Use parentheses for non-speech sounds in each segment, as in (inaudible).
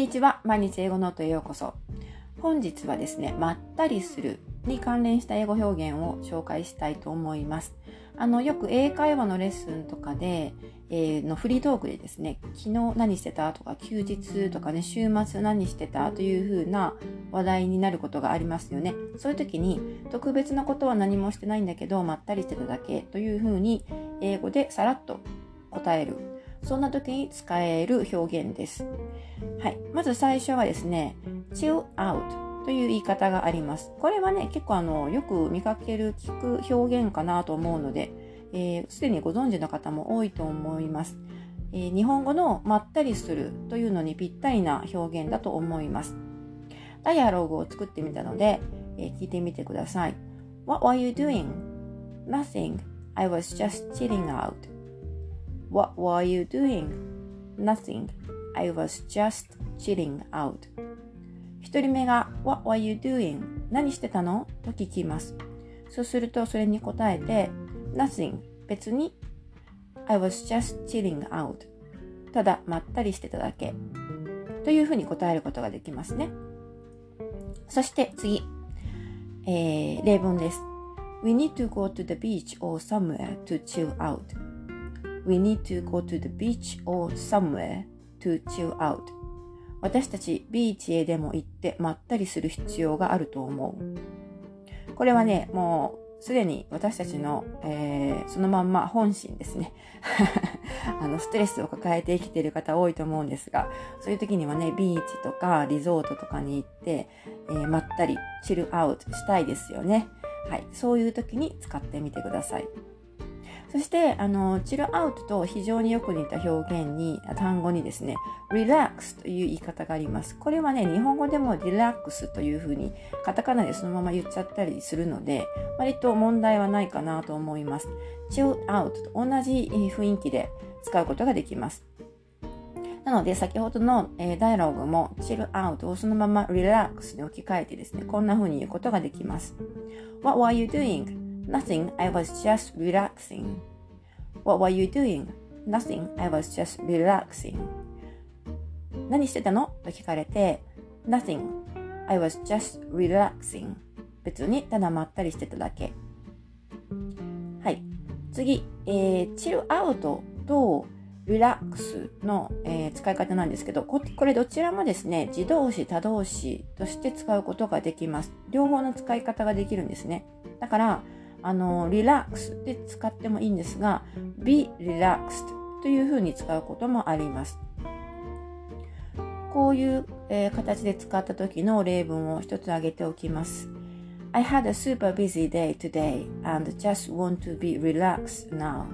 にちは。毎日英語ノートへようこそ。本日はですね、まったりするに関連した英語表現を紹介したいと思います。あの、よく英会話のレッスンとかで、えー、のフリートークでですね、昨日何してたとか、休日とかね、週末何してたという風な話題になることがありますよね。そういう時に、特別なことは何もしてないんだけど、まったりしてただけという風に、英語でさらっと答える。そんな時に使える表現です。はい。まず最初はですね、chill out という言い方があります。これはね、結構あの、よく見かける、聞く表現かなと思うので、す、えー、で、にご存知の方も多いと思います、えー、日本語のまったりするというのにぴったりな表現だと思います。ダイアログを作ってみたので、えー、聞いてみてください。What were you doing? Nothing. I was just chilling out. What were you doing? Nothing. I was just chilling out. 一人目が What were you doing? 何してたのと聞きます。そうするとそれに答えて Nothing 別に I was just chilling out ただまったりしてただけというふうに答えることができますね。そして次、えー、例文です。We need to go to the beach or somewhere to chill out. We need to go to the beach or somewhere to chill out. 私たちビーチへでも行ってまったりする必要があると思う。これはね、もうすでに私たちの、えー、そのまんま本心ですね。(laughs) あの、ストレスを抱えて生きている方多いと思うんですが、そういう時にはね、ビーチとかリゾートとかに行って、えー、まったりチルアウトしたいですよね。はい。そういう時に使ってみてください。そして、あの、チルアウトと非常によく似た表現に、単語にですね、リラックスという言い方があります。これはね、日本語でもリラックスというふうに、カタカナでそのまま言っちゃったりするので、割と問題はないかなと思います。チルアウトと同じ雰囲気で使うことができます。なので、先ほどの、え、ダイアログも、チルアウトをそのままリラックスに置き換えてですね、こんな風に言うことができます。What were you doing? Nothing, I was just relaxing. What were you doing? Nothing, I was just relaxing. 何してたの？と聞かれて、Nothing, I was just relaxing. 別にただまったりしてただけ。はい。次、えー、チルアウトとリラックスの、えー、使い方なんですけどこ、これどちらもですね、自動詞、他動詞として使うことができます。両方の使い方ができるんですね。だから、あの、リラックスで使ってもいいんですが、be relaxed というふうに使うこともあります。こういう、えー、形で使った時の例文を一つ挙げておきます。I had a super busy day today and just want to be relaxed now.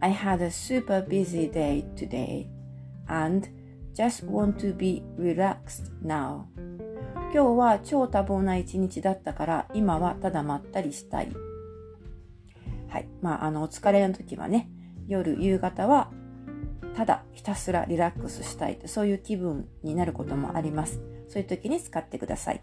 I had a super busy day today and just want to be relaxed now. 今日は超多忙な一日だったから今はただまったりしたい。はい。まあ、あの、お疲れの時はね、夜、夕方は、ただひたすらリラックスしたい、そういう気分になることもあります。そういう時に使ってください。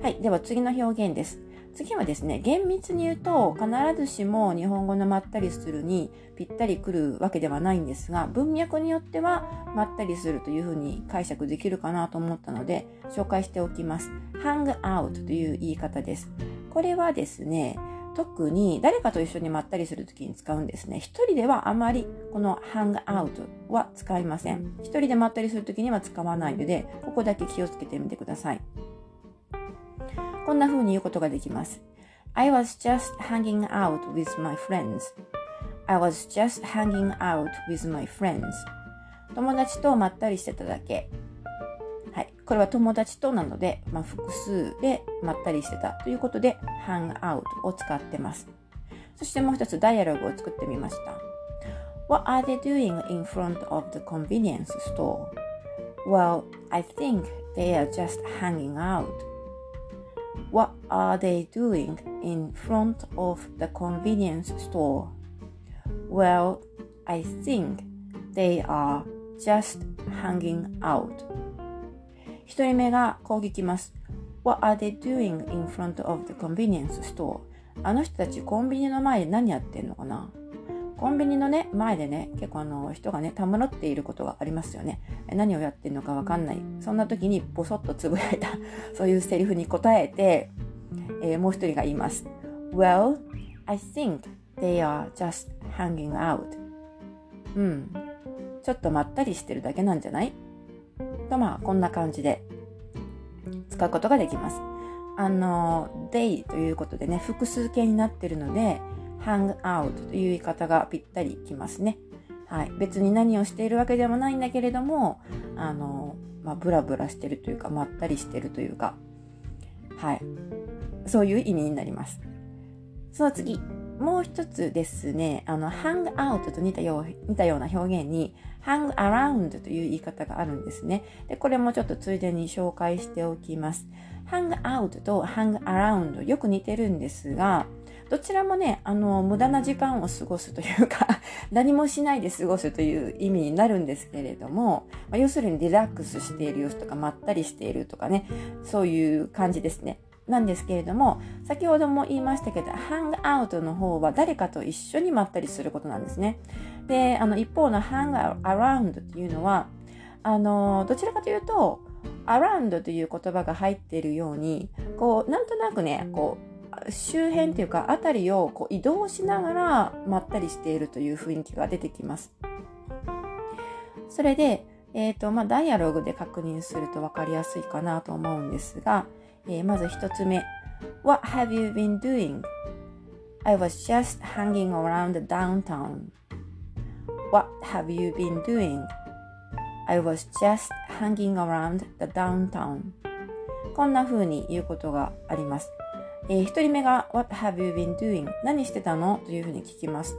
はい。では次の表現です。次はですね、厳密に言うと、必ずしも日本語のまったりするにぴったりくるわけではないんですが、文脈によってはまったりするというふうに解釈できるかなと思ったので、紹介しておきます。hang out という言い方です。これはですね、特に誰かと一緒にまったりするときに使うんですね。一人ではあまりこの hang out は使いません。一人でまったりするときには使わないので、ここだけ気をつけてみてください。こんな風に言うことができます。I was just hanging out with my friends. I was just hanging out with my friends. 友達とまったりしてただけ。はい。これは友達となので、まあ、複数でまったりしてたということで、hang out を使ってます。そしてもう一つダイアログを作ってみました。What are they doing in front of the convenience store? Well, I think they are just hanging out. What are they doing in front of the convenience store? Well, I think they are just hanging out. 一人目がこう聞きます。What are they doing in front of the convenience store? あの人たちコンビニの前で何やってんのかな？コンビニのね、前でね、結構あの、人がね、たむろっていることがありますよね。何をやってるのかわかんない。そんな時にボソッとつぶやいた、(laughs) そういうセリフに答えて、えー、もう一人が言います。Well, I think they are just hanging out. うん。ちょっとまったりしてるだけなんじゃない？と、まあ、こんな感じで使うことができます。あの、they ということでね、複数形になってるので、hang out という言い方がぴったりきますね。はい。別に何をしているわけでもないんだけれども、あの、まあ、ブラブラしてるというか、まったりしてるというか、はい。そういう意味になります。その次、もう一つですね、あの、hang out と似たよう似たような表現に、hang around という言い方があるんですね。で、これもちょっとついでに紹介しておきます。hang out と hang around よく似てるんですが、どちらもね、あの、無駄な時間を過ごすというか (laughs) 何もしないで過ごすという意味になるんですけれども、まあ、要するにリラックスしている様子とか、まったりしているとかね、そういう感じですね。なんですけれども、先ほども言いましたけど、ハングアウトの方は誰かと一緒にまったりすることなんですね。で、あの、一方のハングアラウンドっていうのは、あの、どちらかというと、アラウンドという言葉が入っているように、こう、なんとなくね、こう、周辺というか、あたりをこう移動しながらまったりしているという雰囲気が出てきます。それで、え、ー、と、まあ、ダイアログで確認すると分かりやすいかなと思うんですが、えー、まず一つ目。What have you been doing? I was just hanging around the downtown. What have you been doing? I was just hanging around the downtown. こんな風に言うことがあります。えー、一人目が What have you been doing? 何してたのというふうに聞きます。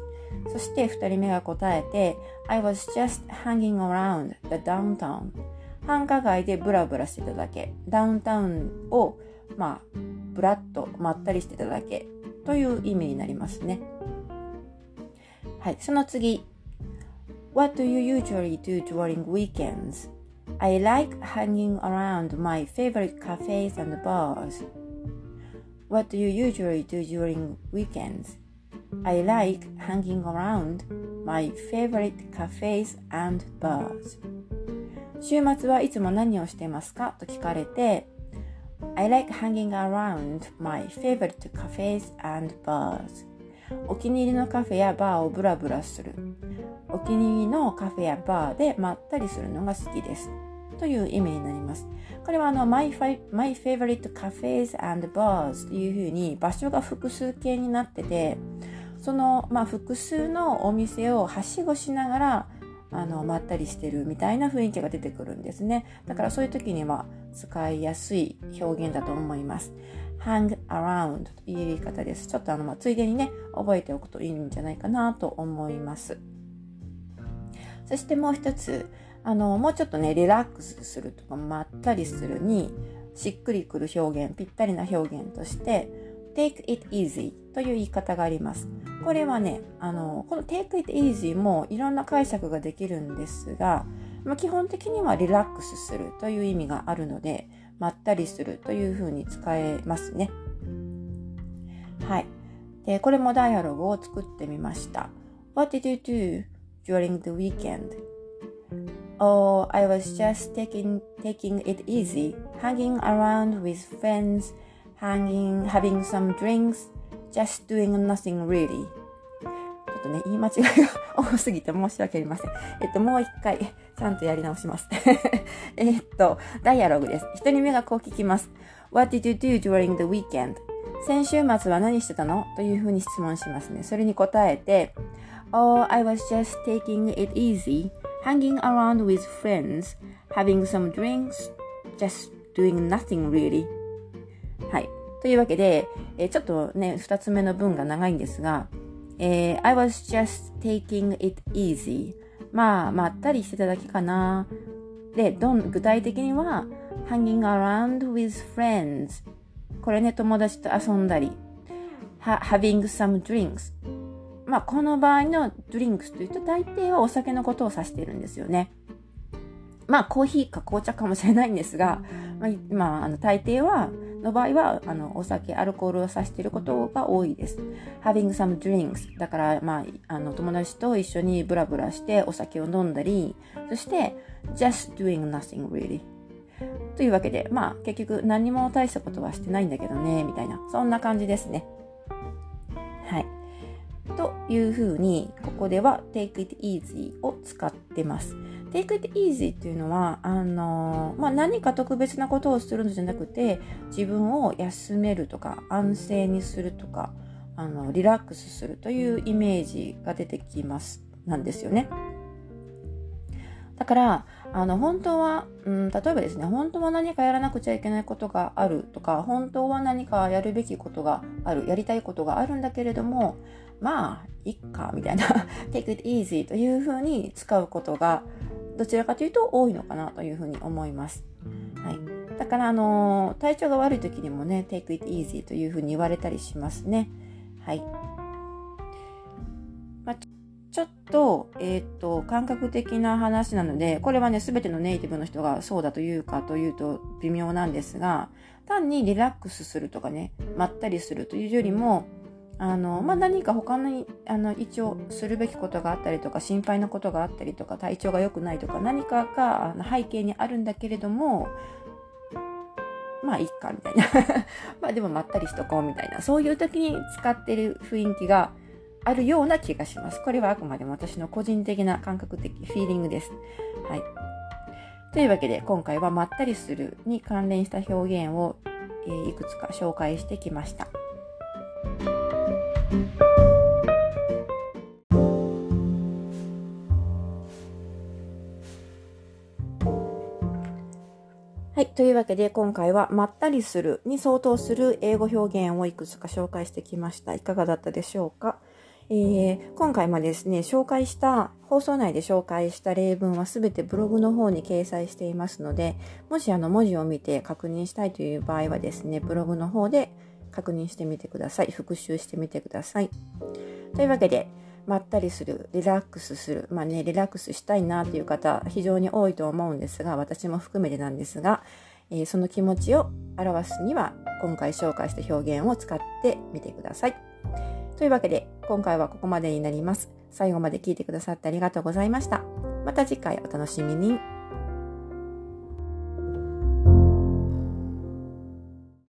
そして二人目が答えて I was just hanging around the downtown. 繁華街でブラブラしてただけ。ダウンタウンを、まあ、ブラッとまったりしてただけという意味になりますね。はい、その次。What do you usually do during weekends? I like hanging around my favorite cafes and bars. What do you usually do during weekends? I like hanging around my favorite cafes and bars. 週末はいつも何をしてますか？と聞かれて I like hanging around my favorite cafes and bars. お気に入りのカフェやバーをブラブラする。お気に入りのカフェやバーでまったりするのが好きです。という意味になります。これはあの my, my favorite cafes and bars というふうに場所が複数形になっててその、まあ、複数のお店をはしごしながらあの、まったりしてるみたいな雰囲気が出てくるんですね。だからそういう時には使いやすい表現だと思います。hang around という言い方です。ちょっとあの、まあ、ついでにね、覚えておくといいんじゃないかなと思います。そしてもう一つ、あの、もうちょっとね、リラックスするとか、まったりするに、しっくりくる表現、ぴったりな表現として、take it easy という言い方があります。これはね、あの、この take it easy もいろんな解釈ができるんですが、まあ、基本的にはリラックスするという意味があるので、まったりするというふうに使えますね。はい。で、これもダイアログを作ってみました。What did you do during the weekend? Oh, I was just taking, taking it easy, hanging around with friends hanging, having some drinks, just doing nothing really. ちょっとね、言い間違いが多すぎて申し訳ありません。えっと、もう一回、ちゃんとやり直します。えっと、ダイアログです。一人目がこう聞きます。What did you do during the weekend? 先週末は何してたのというふうに質問しますね。それに答えて、Oh, I was just taking it easy, hanging around with friends, having some drinks, just doing nothing really. はい。というわけで、えー、ちょっとね、二つ目の文が長いんですが、えー、I was just taking it easy. まあ、まったりしてただけかな。で、どん、具体的には、hanging around with friends. これね、友達と遊んだり。ha, having some drinks. まあ、この場合の drinks というと大抵はお酒のことを指しているんですよね。まあ、コーヒーか紅茶かもしれないんですが、まあ、まあ、あの大抵はの場合は、あの、お酒、アルコールを指していることが多いです。having some drinks だから、まあ、あの、友達と一緒にブラブラしてお酒を飲んだり、そして、just doing nothing really というわけで、まあ、結局何も大したことはしてないんだけどね、みたいな、そんな感じですね。はい。というふうに、ここでは take it easy を使ってます。take it easy っていうのは、あのまあ、何か特別なことをするのじゃなくて、自分を休めるとか、安静にするとか、あの、リラックスするというイメージが出てきます、なんですよね。だから、あの、本当は、うん、例えばですね、本当は何かやらなくちゃいけないことがあるとか、本当は何かやるべきことがある、やりたいことがあるんだけれども、まあ、いっか、みたいな (laughs) take it easy というふうに使うことが、どちらかというと多いのかなというふうに思います。はい。だから、あの体調が悪い時にもね、take it easy というふうに言われたりしますね。はい。まあ、ちょっと、えっ、ー、と、感覚的な話なので、これはね、すべてのネイティブの人がそうだというかというと微妙なんですが、単にリラックスするとかね、まったりするというよりも、あの、まあ、何か他に、あの、一応するべきことがあったりとか、心配なことがあったりとか、体調が良くないとか、何かが背景にあるんだけれども、まあ、いっか、みたいな。(laughs) まあ、でもまったりしとこう、みたいな。そういう時に使ってる雰囲気があるような気がします。これはあくまでも私の個人的な感覚的フィーリングです。はい。というわけで、今回はまったりするに関連した表現を、えー、いくつか紹介してきました。はい。というわけで、今回は、まったりするに相当する英語表現をいくつか紹介してきました。いかがだったでしょうか？えー、今回もですね、紹介した、放送内で紹介した例文はすべてブログの方に掲載していますので、もしあの文字を見て確認したいという場合はですね、ブログの方で確認してみてください。復習してみてください。というわけで、まったりする、リラックスする、まあね、リラックスしたいなという方、非常に多いと思うんですが、私も含めてなんですが、えー、その気持ちを表すには、今回紹介した表現を使ってみてください。というわけで、今回はここまでになります。最後まで聞いてくださってありがとうございました。また次回お楽しみに。